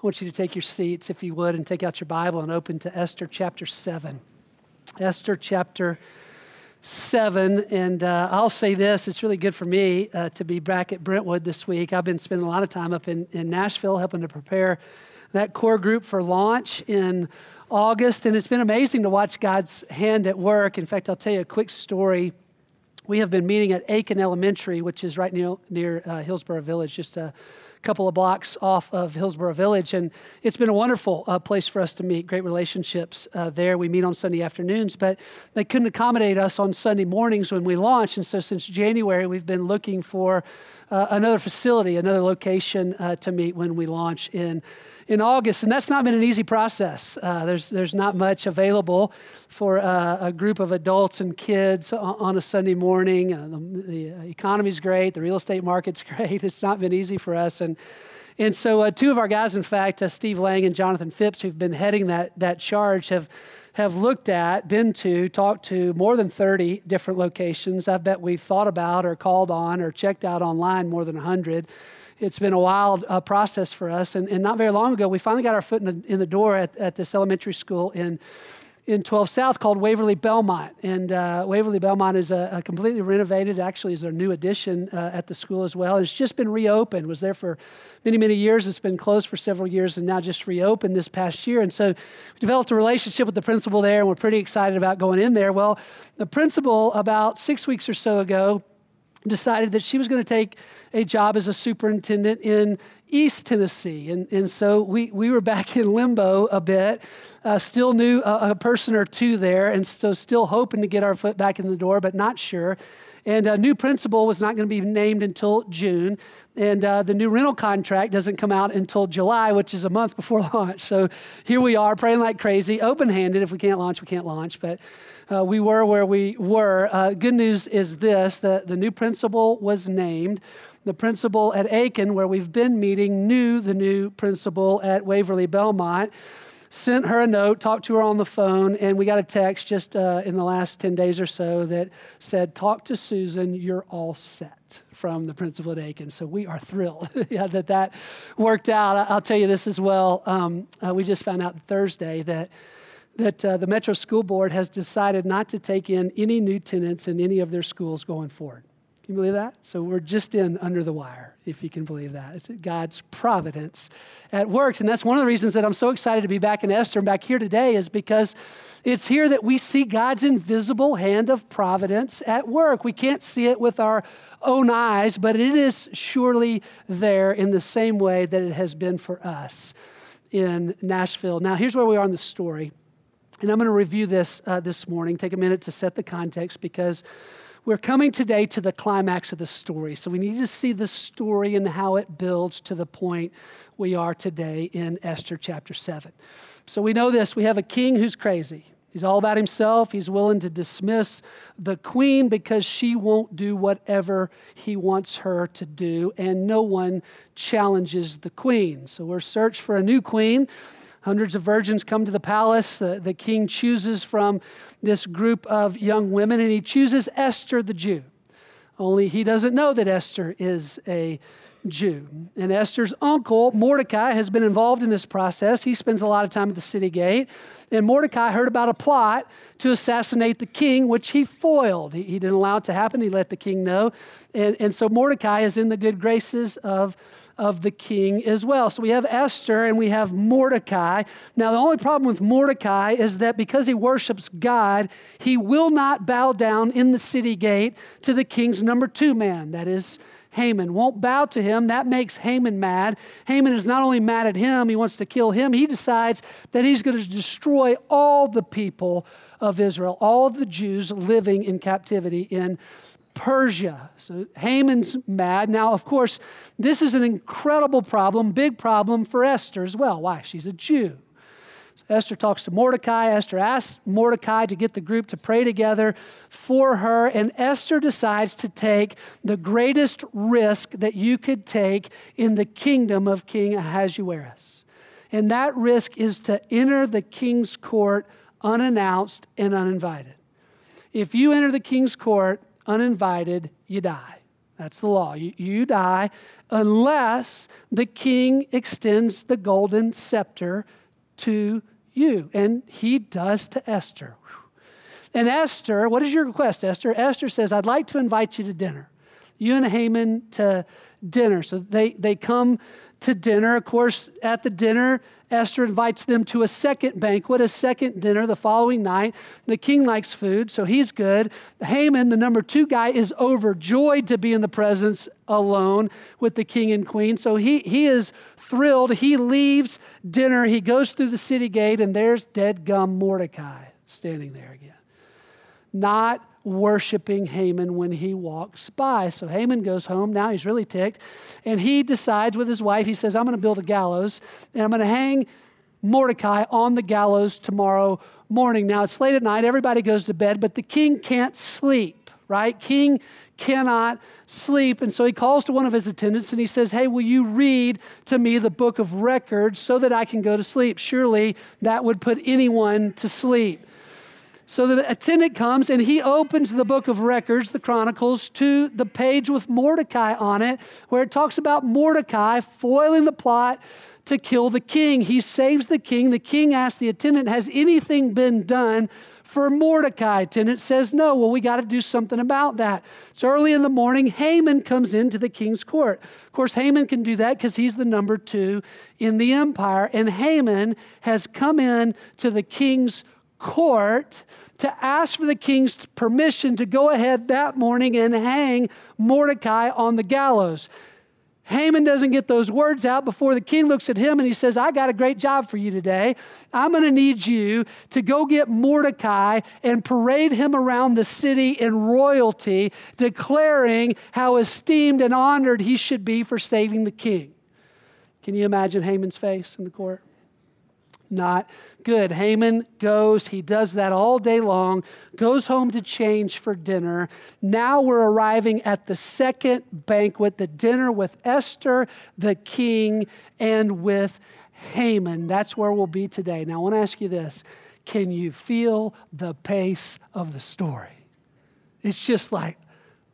I want you to take your seats, if you would, and take out your Bible and open to Esther chapter 7. Esther chapter 7. And uh, I'll say this it's really good for me uh, to be back at Brentwood this week. I've been spending a lot of time up in, in Nashville helping to prepare that core group for launch in August. And it's been amazing to watch God's hand at work. In fact, I'll tell you a quick story. We have been meeting at Eakin Elementary, which is right near, near uh, Hillsboro Village, just a couple of blocks off of Hillsboro Village. And it's been a wonderful uh, place for us to meet, great relationships uh, there. We meet on Sunday afternoons, but they couldn't accommodate us on Sunday mornings when we launched. And so since January, we've been looking for uh, another facility, another location uh, to meet when we launch in in August, and that's not been an easy process. Uh, there's, there's not much available for uh, a group of adults and kids on, a Sunday morning. Uh, the, the economy's great, the real estate market's great. It's not been easy for us. And, and so, uh, two of our guys, in fact, uh, Steve Lang and Jonathan Phipps, who've been heading that, that charge, have have looked at, been to, talked to more than 30 different locations. I bet we've thought about or called on or checked out online more than 100 it's been a wild uh, process for us. And, and, not very long ago, we finally got our foot in the, in the door at, at this elementary school in, in 12 South called Waverly Belmont. And uh, Waverly Belmont is a, a, completely renovated, actually, is a new addition uh, at the school as well. It's just been reopened, was there for many, many years. It's been closed for several years and now just reopened this past year. And so we developed a relationship with the principal there, and we're pretty excited about going in there. Well, the principal, about six weeks or so ago, decided that she was going to take a job as a superintendent in East Tennessee. And, and so we, we were back in limbo a bit, uh, still knew a, a, person or two there, and so still hoping to get our foot back in the door, but not sure. And a new principal was not going to be named until June. And uh, the new rental contract doesn't come out until July, which is a month before launch. So here we are praying like crazy, open handed. If we can't launch, we can't launch. But uh, we were where we were. Uh, good news is this the, the new principal was named. The principal at Eakin, where we've been meeting, knew the new principal at Waverly Belmont sent her a note, talked to her on the phone, and we got a text just uh, in the last 10 days or so that said, Talk to Susan, you're all set from the principal at Eakin. So we are thrilled yeah, that that worked out. I'll tell you this as well. Um, uh, we just found out Thursday that that uh, the Metro School Board has decided not to take in any new tenants in any of their schools going forward. Can you believe that? So we're just in under the wire, if you can believe that. It's God's providence at work. And that's one of the reasons that I'm so excited to be back in Esther and back here today is because it's here that we see God's invisible hand of providence at work. We can't see it with our own eyes, but it is surely there in the same way that it has been for us in Nashville. Now, here's where we are in the story. And I'm going to review this uh, this morning, take a minute to set the context because we're coming today to the climax of the story. So we need to see the story and how it builds to the point we are today in Esther chapter 7. So we know this we have a king who's crazy. He's all about himself. He's willing to dismiss the queen because she won't do whatever he wants her to do, and no one challenges the queen. So we're search for a new queen. Hundreds of virgins come to the palace. The, the king chooses from this group of young women, and he chooses Esther the Jew. Only he doesn't know that Esther is a Jew. And Esther's uncle, Mordecai, has been involved in this process. He spends a lot of time at the city gate. And Mordecai heard about a plot to assassinate the king, which he foiled. He, he didn't allow it to happen, he let the king know. And, and so Mordecai is in the good graces of of the king as well. So we have Esther and we have Mordecai. Now, the only problem with Mordecai is that because he worships God, he will not bow down in the city gate to the king's number two man, that is Haman. Won't bow to him. That makes Haman mad. Haman is not only mad at him, he wants to kill him. He decides that he's going to destroy all the people of Israel, all of the Jews living in captivity in Persia. So Haman's mad. Now, of course, this is an incredible problem, big problem for Esther as well. Why? She's a Jew. Esther talks to Mordecai. Esther asks Mordecai to get the group to pray together for her. And Esther decides to take the greatest risk that you could take in the kingdom of King Ahasuerus. And that risk is to enter the king's court unannounced and uninvited. If you enter the king's court uninvited, you die. That's the law. You, you die unless the king extends the golden scepter to you. And he does to Esther. And Esther, what is your request, Esther? Esther says, I'd like to invite you to dinner. You and Haman to dinner. So they, they come to dinner. Of course, at the dinner, Esther invites them to a second banquet, a second dinner the following night. The king likes food, so he's good. Haman, the number two guy, is overjoyed to be in the presence alone with the king and queen. So he, he is thrilled. He leaves dinner. He goes through the city gate, and there's dead gum Mordecai standing there again. Not worshiping Haman when he walks by. So Haman goes home. Now he's really ticked. And he decides with his wife, he says, I'm going to build a gallows and I'm going to hang Mordecai on the gallows tomorrow morning. Now it's late at night. Everybody goes to bed, but the king can't sleep, right? King cannot sleep. And so he calls to one of his attendants and he says, Hey, will you read to me the book of records so that I can go to sleep? Surely that would put anyone to sleep. So the attendant comes and he opens the book of records, the Chronicles, to the page with Mordecai on it, where it talks about Mordecai foiling the plot to kill the king. He saves the king. The king asks the attendant, Has anything been done for Mordecai? Attendant says, No. Well, we got to do something about that. So early in the morning, Haman comes into the king's court. Of course, Haman can do that because he's the number two in the empire. And Haman has come in to the king's court to ask for the king's permission to go ahead that morning and hang Mordecai on the gallows. Haman doesn't get those words out before the king looks at him and he says, I got a great job for you today. I'm going to need you to go get Mordecai and parade him around the city in royalty, declaring how esteemed and honored he should be for saving the king. Can you imagine Haman's face in the court? Not good. Haman goes, he does that all day long, goes home to change for dinner. Now we're arriving at the second banquet, the dinner with Esther, the king, and with Haman. That's where we'll be today. Now I want to ask you this can you feel the pace of the story? It's just like,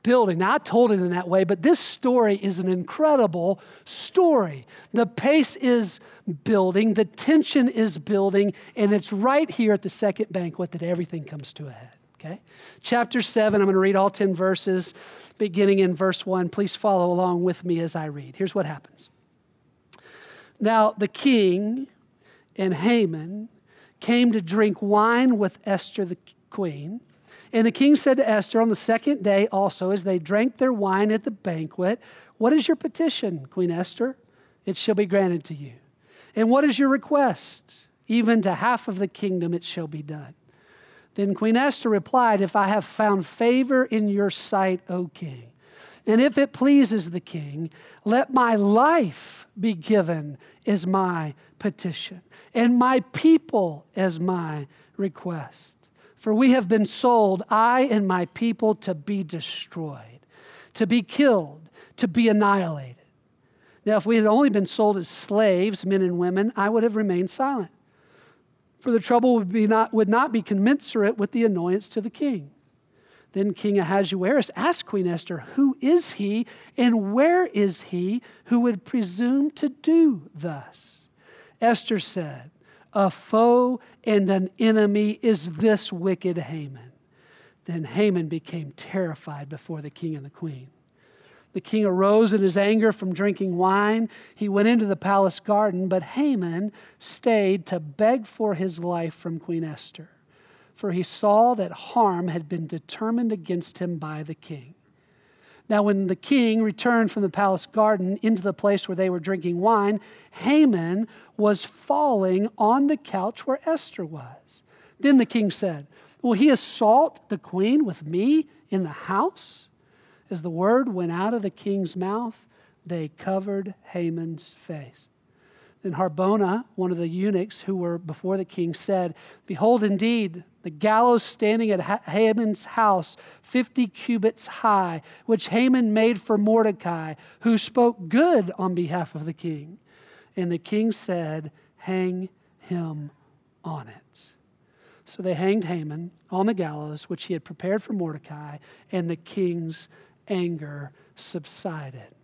building. Now, I told it in that way, but this story is an incredible story. The pace is building, the tension is building, and it's right here at the second banquet that everything comes to a head. Okay? Chapter 7, I'm going to read all 10 verses, beginning in verse 1. Please follow along with me as I read. Here's what happens. Now, the king and Haman came to drink wine with Esther the queen. And the king said to Esther on the second day also, as they drank their wine at the banquet, What is your petition, Queen Esther? It shall be granted to you. And what is your request? Even to half of the kingdom it shall be done. Then Queen Esther replied, If I have found favor in your sight, O king, and if it pleases the king, let my life be given as my petition, and my people as my request. For we have been sold, I and my people, to be destroyed, to be killed, to be annihilated. Now, if we had only been sold as slaves, men and women, I would have remained silent. For the trouble would, be not, would not be commensurate with the annoyance to the king. Then King Ahasuerus asked Queen Esther, Who is he and where is he who would presume to do thus? Esther said, a foe and an enemy is this wicked Haman. Then Haman became terrified before the king and the queen. The king arose in his anger from drinking wine. He went into the palace garden, but Haman stayed to beg for his life from Queen Esther, for he saw that harm had been determined against him by the king. Now, when the king returned from the palace garden into the place where they were drinking wine, Haman was falling on the couch where Esther was. Then the king said, Will he assault the queen with me in the house? As the word went out of the king's mouth, they covered Haman's face. Then Harbona, one of the eunuchs who were before the king, said, Behold, indeed, the gallows standing at Haman's house, 50 cubits high, which Haman made for Mordecai, who spoke good on behalf of the king. And the king said, Hang him on it. So they hanged Haman on the gallows, which he had prepared for Mordecai, and the king's anger subsided.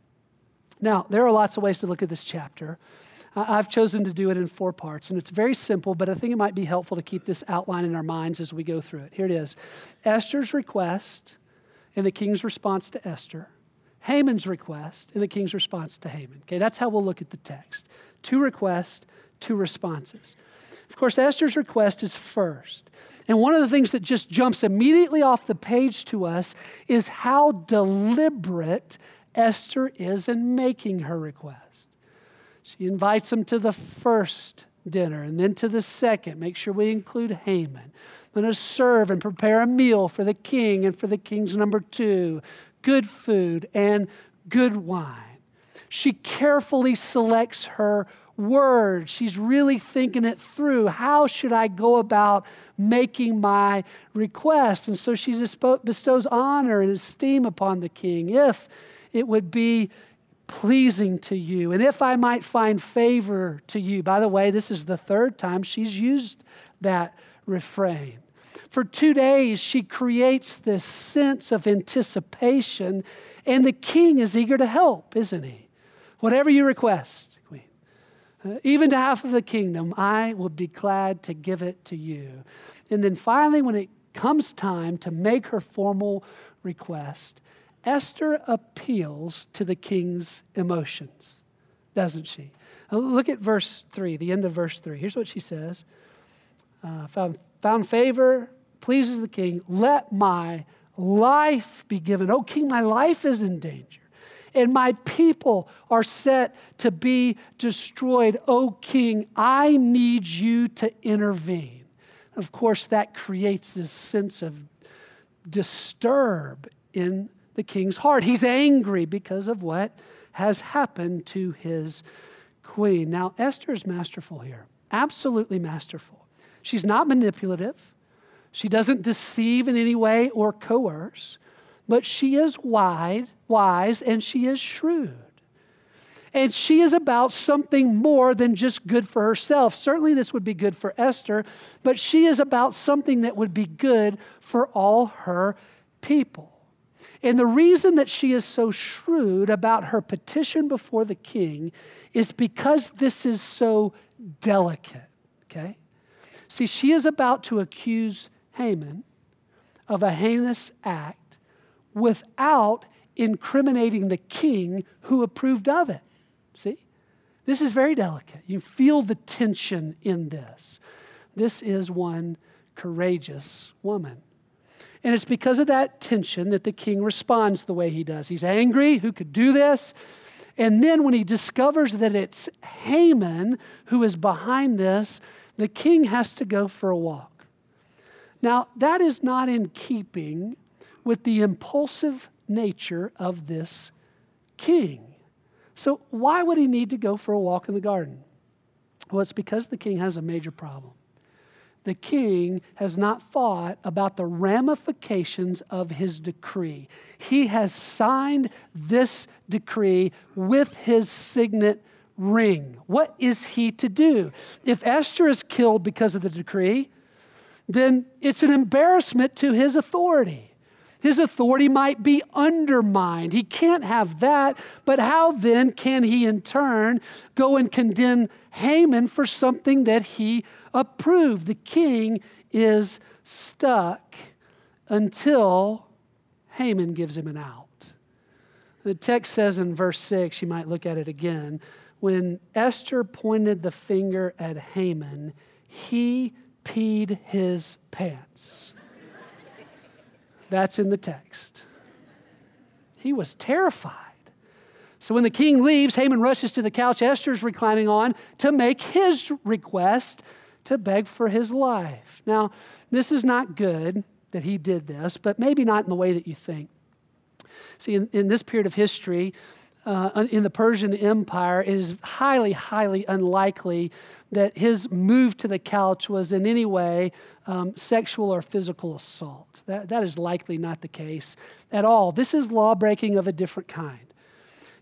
Now, there are lots of ways to look at this chapter. I've chosen to do it in four parts, and it's very simple, but I think it might be helpful to keep this outline in our minds as we go through it. Here it is Esther's request and the king's response to Esther, Haman's request and the king's response to Haman. Okay, that's how we'll look at the text. Two requests, two responses. Of course, Esther's request is first. And one of the things that just jumps immediately off the page to us is how deliberate Esther is in making her request. She invites them to the first dinner and then to the second. Make sure we include Haman. Going to serve and prepare a meal for the king and for the king's number two good food and good wine. She carefully selects her words. She's really thinking it through. How should I go about making my request? And so she bestows honor and esteem upon the king if it would be pleasing to you, and if I might find favor to you. By the way, this is the third time she's used that refrain. For two days, she creates this sense of anticipation, and the king is eager to help, isn't he? Whatever you request, queen, uh, even to half of the kingdom, I will be glad to give it to you. And then finally, when it comes time to make her formal request, Esther appeals to the king's emotions, doesn't she? Uh, look at verse 3, the end of verse 3. Here's what she says uh, found, found favor, pleases the king. Let my life be given. Oh, king, my life is in danger. And my people are set to be destroyed. Oh, king, I need you to intervene. Of course, that creates this sense of disturb in the king's heart. He's angry because of what has happened to his queen. Now, Esther is masterful here, absolutely masterful. She's not manipulative, she doesn't deceive in any way or coerce, but she is wide, wise and she is shrewd. And she is about something more than just good for herself. Certainly, this would be good for Esther, but she is about something that would be good for all her people. And the reason that she is so shrewd about her petition before the king is because this is so delicate, okay? See, she is about to accuse Haman of a heinous act without incriminating the king who approved of it. See? This is very delicate. You feel the tension in this. This is one courageous woman. And it's because of that tension that the king responds the way he does. He's angry, who could do this? And then when he discovers that it's Haman who is behind this, the king has to go for a walk. Now, that is not in keeping with the impulsive nature of this king. So, why would he need to go for a walk in the garden? Well, it's because the king has a major problem the king has not thought about the ramifications of his decree. He has signed this decree with his signet ring. What is he to do? If Esther is killed because of the decree, then it's an embarrassment to his authority. His authority might be undermined. He can't have that. But how then can he, in turn, go and condemn Haman for something that he approved? The king is stuck until Haman gives him an out. The text says in verse 6, you might look at it again, when Esther pointed the finger at Haman, he peed his pants. That's in the text. He was terrified. So when the king leaves, Haman rushes to the couch Esther's reclining on to make his request to beg for his life. Now, this is not good that he did this, but maybe not in the way that you think. See, in, in this period of history, uh, in the Persian Empire, it is highly, highly unlikely that his move to the couch was in any way um, sexual or physical assault. That, that is likely not the case at all. This is law breaking of a different kind.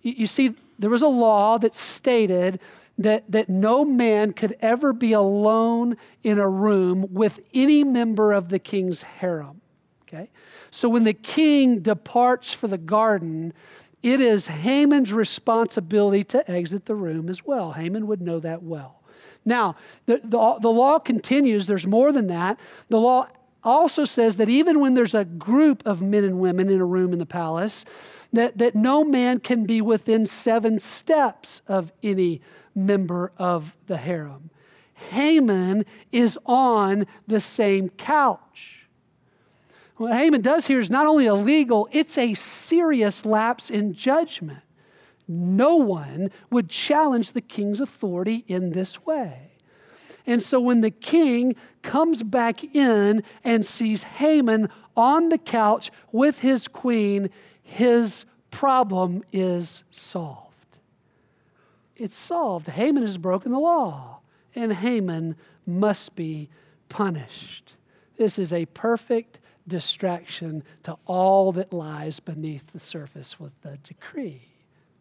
You, you see, there was a law that stated that, that no man could ever be alone in a room with any member of the king's harem. Okay? So when the king departs for the garden, it is Haman's responsibility to exit the room as well. Haman would know that well. Now, the, the, the law continues, there's more than that. The law also says that even when there's a group of men and women in a room in the palace, that, that no man can be within seven steps of any member of the harem. Haman is on the same couch. What Haman does here is not only illegal, it's a serious lapse in judgment. No one would challenge the king's authority in this way. And so when the king comes back in and sees Haman on the couch with his queen, his problem is solved. It's solved. Haman has broken the law, and Haman must be punished. This is a perfect distraction to all that lies beneath the surface with the decree.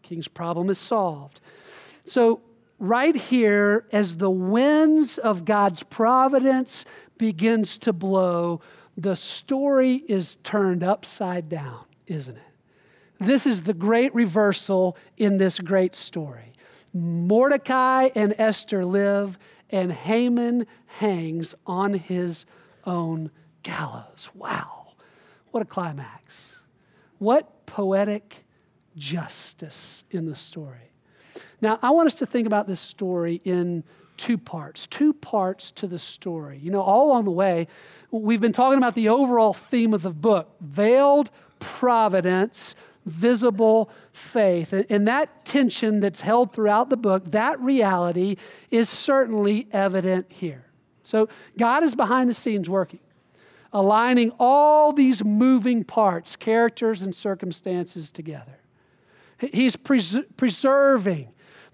King's problem is solved. So, right here, as the winds of God's providence begins to blow, the story is turned upside down, isn't it? This is the great reversal in this great story. Mordecai and Esther live, and Haman hangs on his own gallows. Wow, what a climax. What poetic justice in the story. Now, I want us to think about this story in two parts, two parts to the story. You know, all along the way, we've been talking about the overall theme of the book veiled providence visible faith. And that tension that's held throughout the book, that reality is certainly evident here. So God is behind the scenes working, aligning all these moving parts, characters, and circumstances together. He's pres- preserving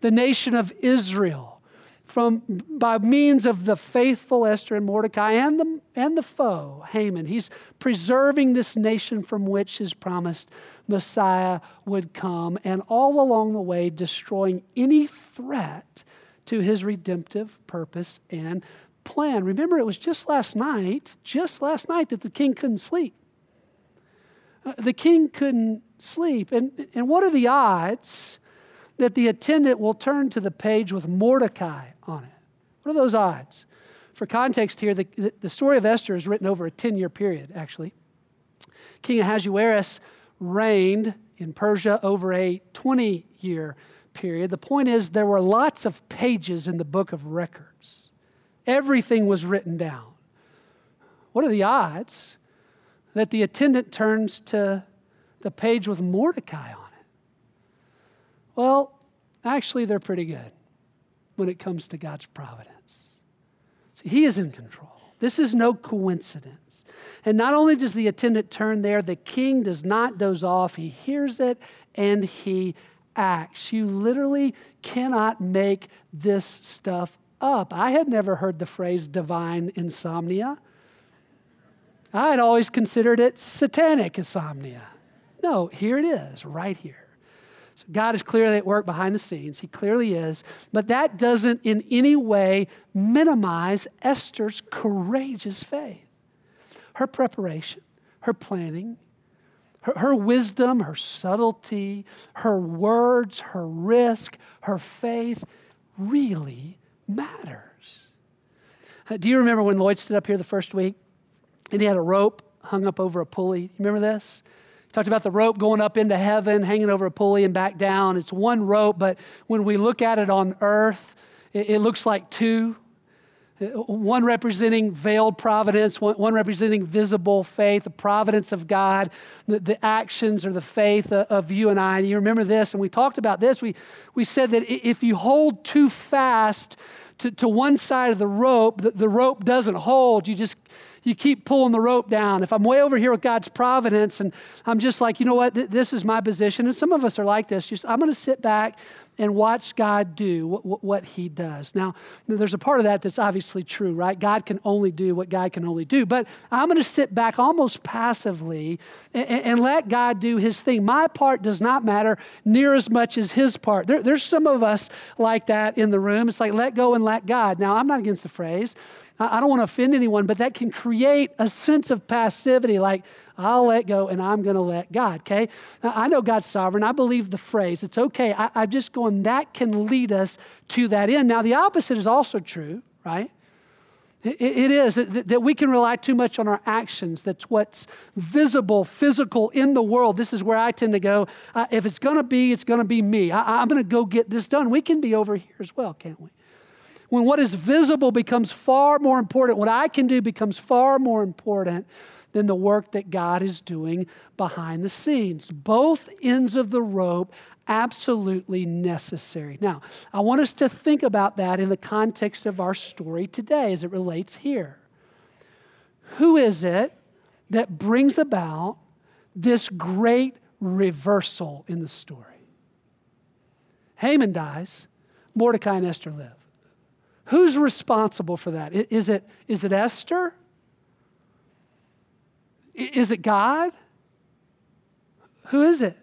the nation of Israel from, by means of the faithful Esther and Mordecai and the, and the foe, Haman. He's preserving this nation from which his promised Messiah would come, and all along the way, destroying any threat to his redemptive purpose and plan. Remember, it was just last night, just last night, that the king couldn't sleep. Uh, the king couldn't sleep. And, and what are the odds that the attendant will turn to the page with Mordecai on it. What are those odds? For context here, the, the story of Esther is written over a 10 year period, actually. King Ahasuerus reigned in Persia over a 20 year period. The point is, there were lots of pages in the book of records, everything was written down. What are the odds that the attendant turns to the page with Mordecai on it? Well, actually, they're pretty good when it comes to God's providence. See, He is in control. This is no coincidence. And not only does the attendant turn there, the king does not doze off. He hears it and he acts. You literally cannot make this stuff up. I had never heard the phrase divine insomnia. I had always considered it satanic insomnia. No, here it is, right here. So God is clearly at work behind the scenes. He clearly is. But that doesn't in any way minimize Esther's courageous faith. Her preparation, her planning, her, her wisdom, her subtlety, her words, her risk, her faith really matters. Uh, do you remember when Lloyd stood up here the first week and he had a rope hung up over a pulley? You remember this? Talked about the rope going up into heaven, hanging over a pulley and back down. It's one rope, but when we look at it on earth, it, it looks like two. One representing veiled providence, one, one, representing visible faith, the providence of God, the, the actions or the faith of, of you and I. And you remember this, and we talked about this. We, we said that if you hold too fast to, to one side of the rope, the, the rope doesn't hold. You just you keep pulling the rope down. If I'm way over here with God's providence and I'm just like, you know what, Th- this is my position. And some of us are like this. Just I'm going to sit back and watch God do what, what, He does. Now, there's a part of that that's obviously true, right? God can only do what God can only do. But I'm going to sit back almost passively and, and, let God do His thing. My part does not matter near as much as His part. There, there's some of us like that in the room. It's like let go and let God. Now, I'm not against the phrase. I don't want to offend anyone, but that can create a sense of passivity like, I'll let go and I'm going to let God, okay? Now, I know God's sovereign. I believe the phrase. It's okay. I, I'm just going, that can lead us to that end. Now, the opposite is also true, right? It, it is that, that we can rely too much on our actions. That's what's visible, physical in the world. This is where I tend to go. Uh, if it's going to be, it's going to be me. I, I'm going to go get this done. We can be over here as well, can't we? When what is visible becomes far more important, what I can do becomes far more important than the work that God is doing behind the scenes. Both ends of the rope absolutely necessary. Now, I want us to think about that in the context of our story today as it relates here. Who is it that brings about this great reversal in the story? Haman dies, Mordecai and Esther live. Who's responsible for that? Is it, is it Esther? Is it God? Who is it?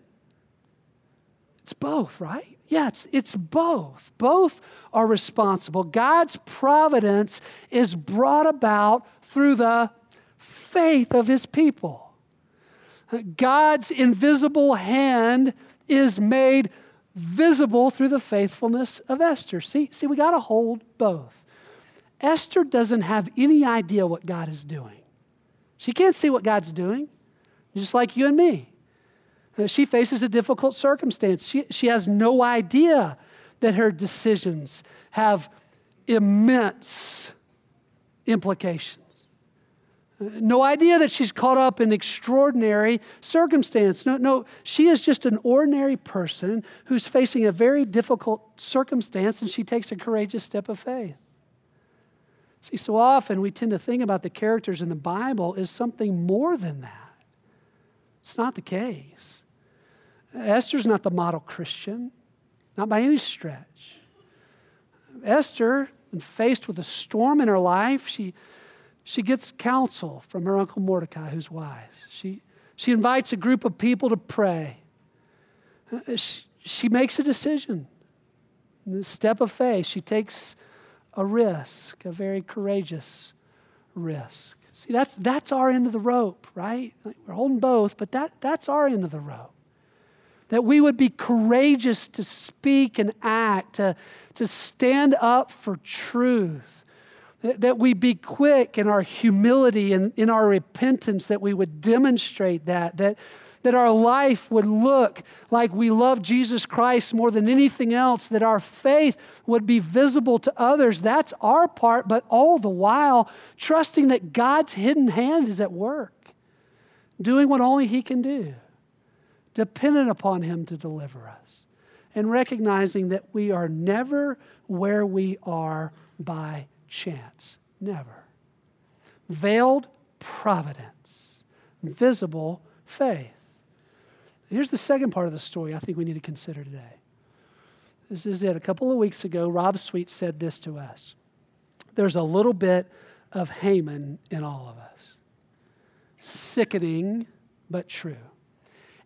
It's both, right? Yeah, it's, it's both. Both are responsible. God's providence is brought about through the faith of his people. God's invisible hand is made visible through the faithfulness of Esther. See, see we got to hold both. Esther doesn't have any idea what God is doing. She can't see what God's doing, just like you and me. Uh, she faces a difficult circumstance. She, she has no idea that her decisions have immense implications. No idea that she's caught up in extraordinary circumstance. No, no, she is just an ordinary person who's facing a very difficult circumstance and she takes a courageous step of faith. See, so often we tend to think about the characters in the Bible as something more than that. It's not the case. Esther's not the model Christian, not by any stretch. Esther, when faced with a storm in her life, she, she gets counsel from her uncle Mordecai, who's wise. She, she invites a group of people to pray. Uh, she, she makes a decision. The step of faith, she takes a risk, a very courageous risk. See, that's, that's our end of the rope, right? We're holding both, but that, that's our end of the rope that we would be courageous to speak and act, to, to stand up for truth, that, we be quick in our humility and in our repentance, that we would demonstrate that, that, that our life would look like we love Jesus Christ more than anything else, that our faith would be visible to others. That's our part, but all the while trusting that God's hidden hand is at work, doing what only He can do dependent upon Him to deliver us, and recognizing that we are never where we are by chance. Never. Veiled providence, visible faith. Here's the second part of the story I think we need to consider today. This is it. A couple of weeks ago, Rob Sweet said this to us There's a little bit of Haman in all of us. Sickening, but true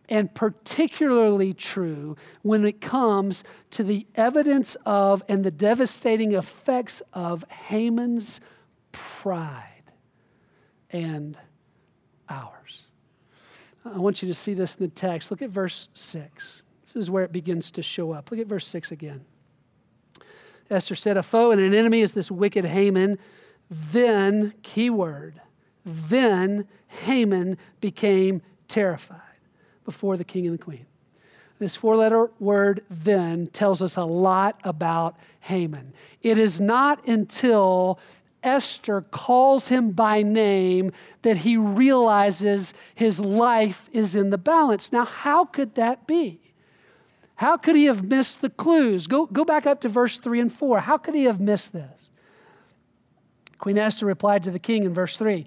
and particularly true when it comes to the evidence of and the devastating effects of Haman's pride and ours. I want you to see this in the text. Look at verse 6. This is where it begins to show up. Look at verse 6 again. Esther said, A foe and an enemy is this wicked Haman. Then, keyword, then Haman became terrified before the king and the queen. This four letter word then tells us a lot about Haman. It is not until Esther calls him by name that he realizes his life is in the balance. Now, how could that be? How could he have missed the clues? Go, go back up to verse 3 and 4. How could he have missed this? Queen Esther replied to the king in verse 3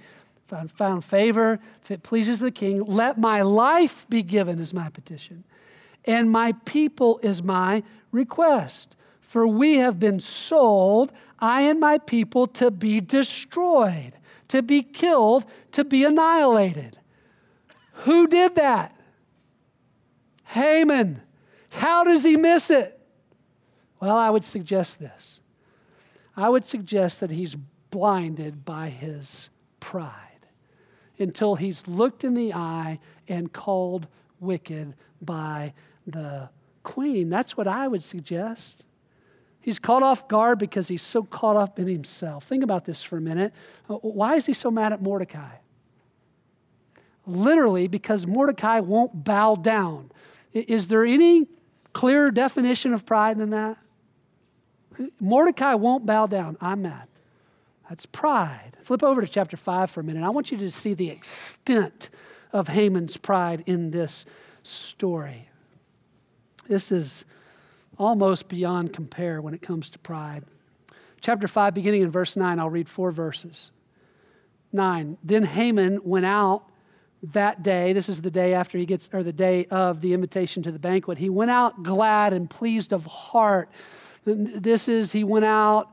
found, found favor, if it pleases the king, let my life be given as my petition, and my people is my request. For we have been sold, I and my people, to be destroyed, to be killed, to be annihilated. Who did that? Haman. How does he miss it? Well, I would suggest this. I would suggest that he's blinded by his pride until he's looked in the eye and called wicked by the queen. That's what I would suggest. He's caught off guard because he's so caught up in himself. Think about this for a minute. Uh, why is he so mad at Mordecai? Literally, because Mordecai won't bow down. Is there any clearer definition of pride than that? Mordecai won't bow down. I'm mad. That's pride. Flip over to chapter 5 for a minute. I want you to see the extent of Haman's pride in this story. This is almost beyond compare when it comes to pride. Chapter 5, beginning in verse 9, I'll read four verses. 9. Then Haman went out that day. This is the day after he gets, or the day of the invitation to the banquet. He went out glad and pleased of heart. This is, he went out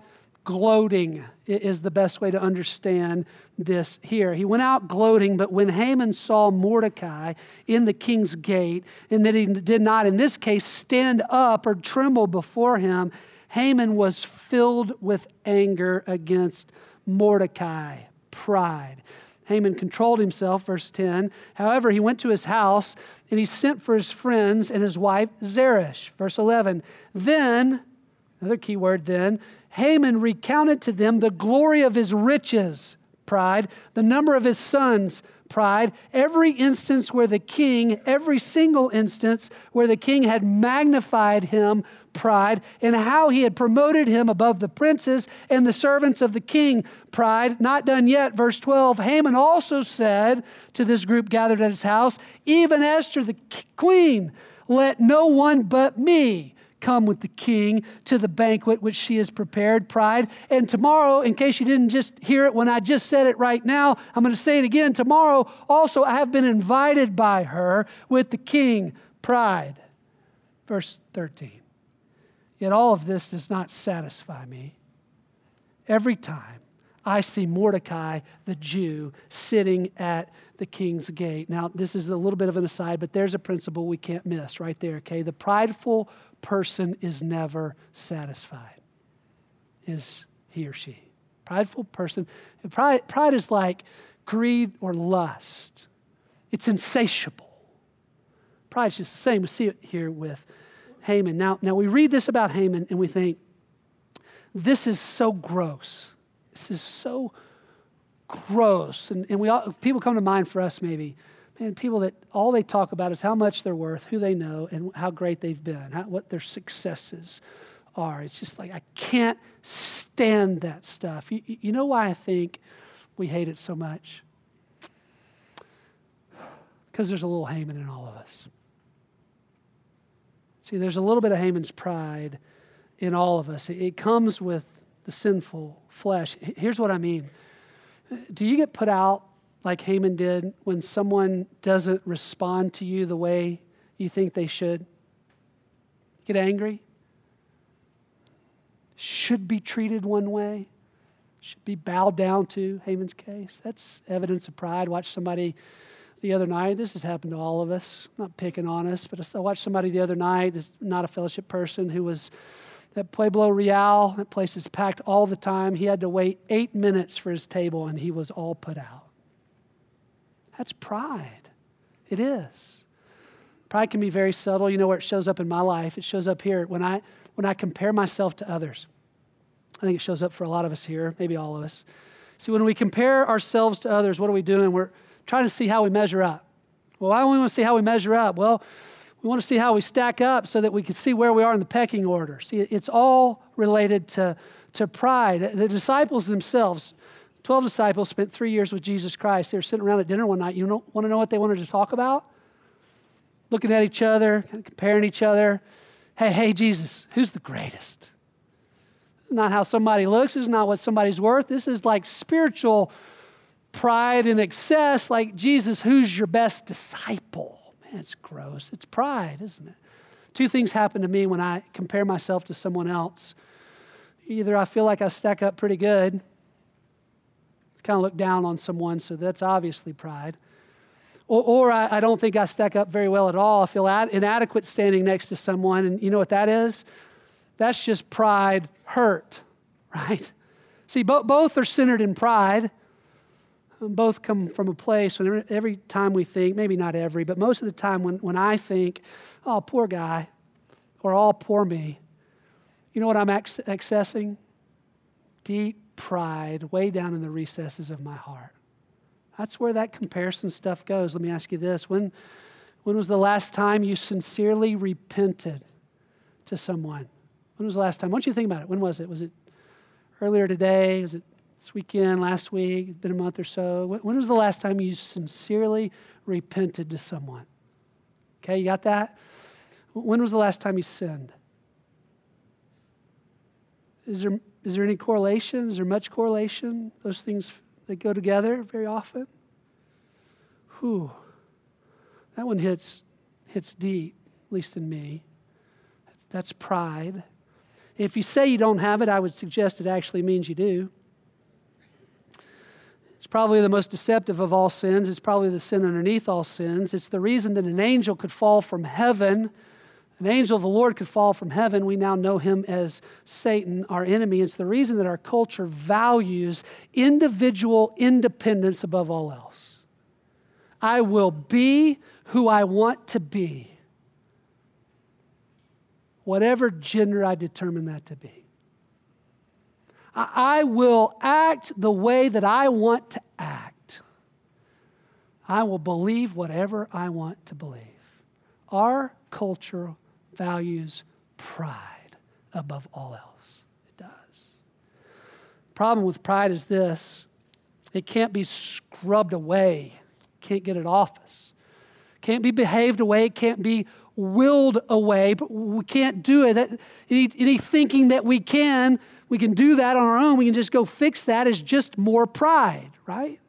gloating is the best way to understand this here. He went out gloating, but when Haman saw Mordecai in the king's gate, and that he did not, in this case, stand up or tremble before him, Haman was filled with anger against Mordecai, pride. Haman controlled himself, verse 10. However, he went to his house and he sent for his friends and his wife Zeresh, verse 11. Then, another key word then, Haman recounted to them the glory of his riches, pride, the number of his sons, pride, every instance where the king, every single instance where the king had magnified him, pride, and how he had promoted him above the princes and the servants of the king, pride. Not done yet, verse 12. Haman also said to this group gathered at his house, Even Esther the queen, let no one but me come with the king to the banquet which she has prepared, pride. And tomorrow, in case you didn't just hear it when I just said it right now, I'm going to say it again. Tomorrow, also, I have been invited by her with the king, pride. Verse 13. Yet all of this does not satisfy me. Every time I see Mordecai, the Jew, sitting at the king's gate. Now, this is a little bit of an aside, but there's a principle we can't miss right there, okay? The prideful person is never satisfied, is he or she. Prideful person, pride, pride is like greed or lust, it's insatiable. Pride is just the same. We see it here with Haman. Now, now we read this about Haman and we think, this is so gross. This is so gross. And, and we all, people come to mind for us maybe man, people that all they talk about is how much they're worth, who they know, and how great they've been, how, what their successes are. It's just like, I can't stand that stuff. You, you know why I think we hate it so much? Because there's a little Haman in all of us. See, there's a little bit of Haman's pride in all of us. It, it comes with the sinful flesh. Here's what I mean. Do you get put out like Haman did when someone doesn't respond to you the way you think they should? Get angry? Should be treated one way? Should be bowed down to, Haman's case? That's evidence of pride. Watch somebody the other night. This has happened to all of us. I'm not picking on us, but I watched somebody the other night, this not a fellowship person, who was at Pueblo Real. That place is packed all the time. He had to wait eight minutes for his table, and he was all put out. That's pride. It is. Pride can be very subtle. You know where it shows up in my life? It shows up here when I when I compare myself to others. I think it shows up for a lot of us here, maybe all of us. See, when we compare ourselves to others, what are we doing? We're trying to see how we measure up. Well, why do we want to see how we measure up? Well, we want to see how we stack up so that we can see where we are in the pecking order. See, it's all related to, to pride. The disciples themselves, 12 disciples spent three years with Jesus Christ. They were sitting around at dinner one night. You know, want to know what they wanted to talk about? Looking at each other, kind of comparing each other. Hey, hey, Jesus, who's the greatest? Not how somebody looks. This is not what somebody's worth. This is like spiritual pride in excess. Like, Jesus, who's your best disciple? Man, it's gross. It's pride, isn't it? Two things happen to me when I compare myself to someone else. Either I feel like I stack up pretty good, kind of look down on someone, so that's obviously pride. Or, or I, I, don't think I stack up very well at all. I feel ad, inadequate standing next to someone, and you know what that is? That's just pride hurt, right? See, bo- both are centered in pride. Both come from a place when every time we think, maybe not every, but most of the time when, when I think, oh, poor guy, or oh, poor me, you know what I'm ac- accessing? Deep pride way down in the recesses of my heart. That's where that comparison stuff goes. Let me ask you this when, when was the last time you sincerely repented to someone? When was the last time? Why don't you think about it? When was it? Was it earlier today? Was it this weekend, last week? Been a month or so. When was the last time you sincerely repented to someone? Okay, you got that? When was the last time you sinned? Is there, is there any correlation? Is there much correlation? Those things that go together very often. Whew. That one hits, hits deep, at least in me. That's pride. If you say you don't have it, I would suggest it actually means you do. It's probably the most deceptive of all sins. It's probably the sin underneath all sins. It's the reason that an angel could fall from heaven. An angel of the Lord could fall from heaven. We now know him as Satan, our enemy. It's the reason that our culture values individual independence above all else. I will be who I want to be whatever gender I determine that to be. I will act the way that I want to act. I will believe whatever I want to believe. Our culture values pride above all else. It does. Problem with pride is this it can't be scrubbed away, can't get it off us, can't be behaved away, can't be willed away, but we can't do it. That, any, any thinking that we can, we can do that on our own, we can just go fix that is just more pride, right?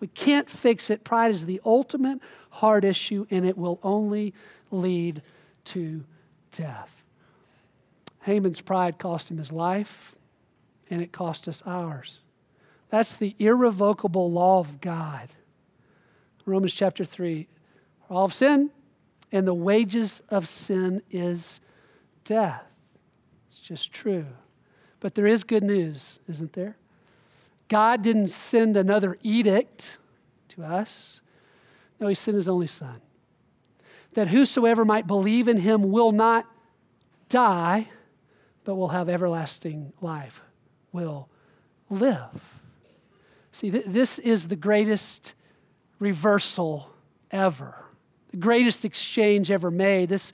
We can't fix it. Pride is the ultimate hard issue, and it will only lead to death. Haman's pride cost him his life, and it cost us ours. That's the irrevocable law of God. Romans chapter 3. All of sin, and the wages of sin is death. It's just true. But there is good news, isn't there? God didn't send another edict to us. No, He sent His only Son. That whosoever might believe in Him will not die, but will have everlasting life, will live. See, th- this is the greatest reversal ever the greatest exchange ever made. This,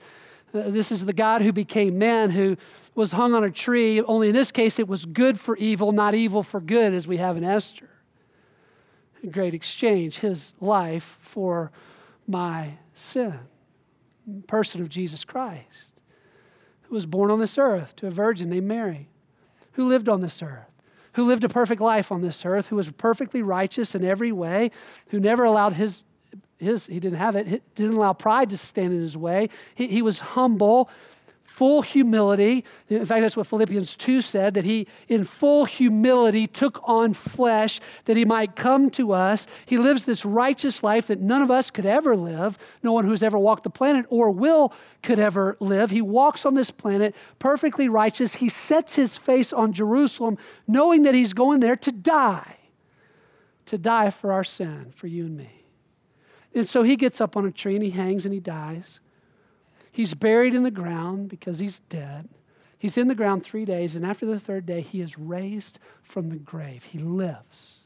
uh, this is the God who became man, who was hung on a tree, only in this case it was good for evil, not evil for good, as we have in Esther. A great exchange, his life for my sin. Person of Jesus Christ, who was born on this earth to a virgin named Mary, who lived on this earth who lived a perfect life on this earth, who was perfectly righteous in every way, who never allowed his his, he didn't have it. He didn't allow pride to stand in his way. He, he was humble, full humility. In fact, that's what Philippians 2 said that he, in full humility, took on flesh that he might come to us. He lives this righteous life that none of us could ever live. No one who's ever walked the planet or will could ever live. He walks on this planet perfectly righteous. He sets his face on Jerusalem, knowing that he's going there to die, to die for our sin, for you and me. And so he gets up on a tree and he hangs and he dies. He's buried in the ground because he's dead. He's in the ground three days, and after the third day, he is raised from the grave. He lives,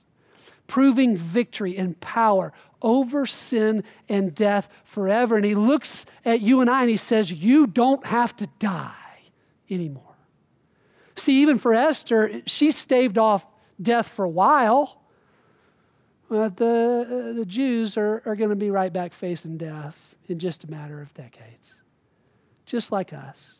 proving victory and power over sin and death forever. And he looks at you and I and he says, You don't have to die anymore. See, even for Esther, she staved off death for a while. But the, the Jews are, are going to be right back facing death in just a matter of decades, just like us.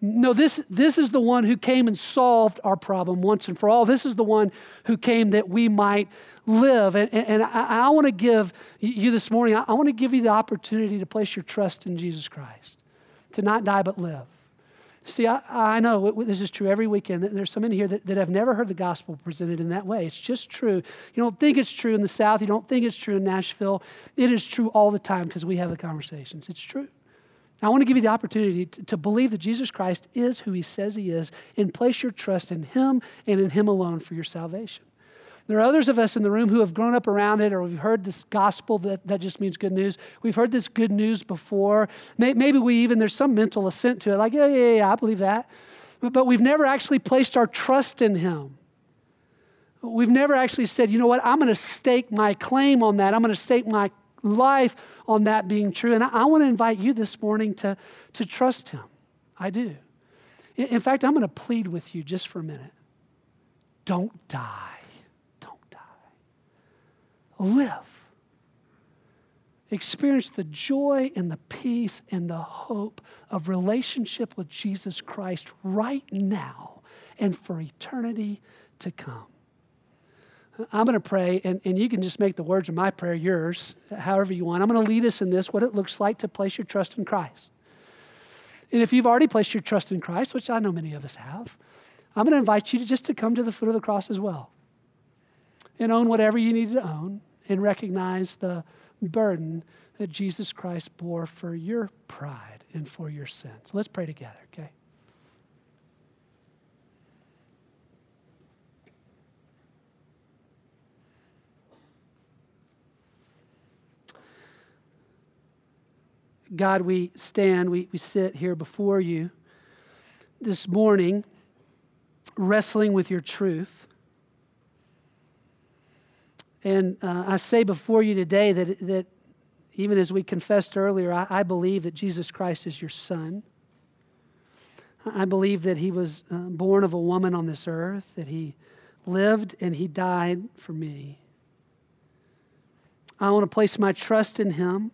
No, this, this is the one who came and solved our problem once and for all. This is the one who came that we might live. And, and, and I, I want to give you this morning, I, I want to give you the opportunity to place your trust in Jesus Christ, to not die but live. See, I, I know this is true every weekend. There's some in here that, that have never heard the gospel presented in that way. It's just true. You don't think it's true in the South. You don't think it's true in Nashville. It is true all the time because we have the conversations. It's true. I want to give you the opportunity to, believe that Jesus Christ is who he says he is and place your trust in him and in him alone for your salvation. There are others of us in the room who have grown up around it or we've heard this gospel that, that just means good news. We've heard this good news before. Maybe we even, there's some mental assent to it, like, yeah, yeah, yeah, I believe that. But we've never actually placed our trust in him. We've never actually said, you know what, I'm going to stake my claim on that. I'm going to stake my life on that being true. And I, I want to invite you this morning to, to trust him. I do. In, in fact, I'm going to plead with you just for a minute. Don't die. Don't die. Live. Experience the joy and the peace and the hope of relationship with Jesus Christ right now and for eternity to come. I'm going to pray, and, and you can just make the words of my prayer yours, however you want. I'm going to lead us in this, what it looks like to place your trust in Christ. And if you've already placed your trust in Christ, which I know many of us have, I'm going to invite you to just to come to the foot of the cross as well and own whatever you need to own and recognize the burden that Jesus Christ bore for your pride and for your sins. Let's pray together, okay? God, we stand, we, we sit here before you this morning, wrestling with your truth. And uh, I say before you today that, that even as we confessed earlier, I, I, believe that Jesus Christ is your Son. I believe that He was uh, born of a woman on this earth, that He lived and He died for me. I want to place my trust in Him.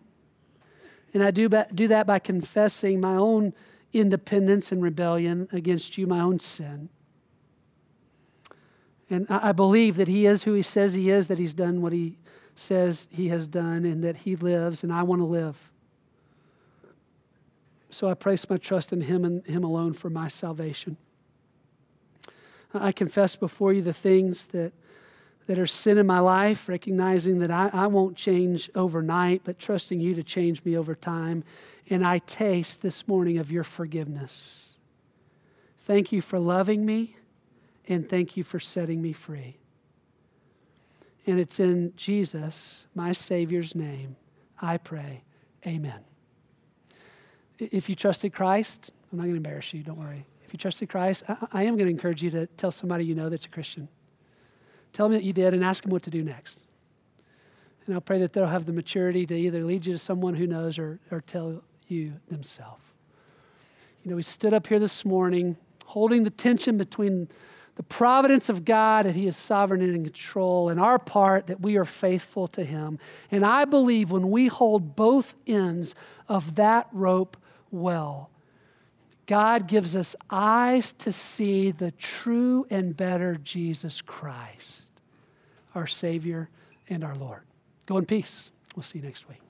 And I do, do that by confessing my own independence and rebellion against you, my own sin. And I believe that He is who He says He is, that He's done what He says He has done, and that He lives, and I want to live. So I place my trust in Him and Him alone for my salvation. I confess before you the things that that are sin in my life, recognizing that I, I won't change overnight, but trusting you to change me over time. And I taste this morning of your forgiveness. Thank you for loving me, and thank you for setting me free. And it's in Jesus, my Savior's name, I pray. Amen. If you trusted Christ, I'm not going to embarrass you, don't worry. If you trusted Christ, I, I am going to encourage you to tell somebody you know that's a Christian. Tell them that you did and ask them what to do next. And I'll pray that they'll have the maturity to either lead you to someone who knows or, or tell you themselves. You know, we stood up here this morning holding the tension between the providence of God, that He is sovereign and in control, and our part that we are faithful to Him. And I believe when we hold both ends of that rope well, God gives us eyes to see the true and better Jesus Christ our Savior and our Lord. Go in peace. We'll see you next week.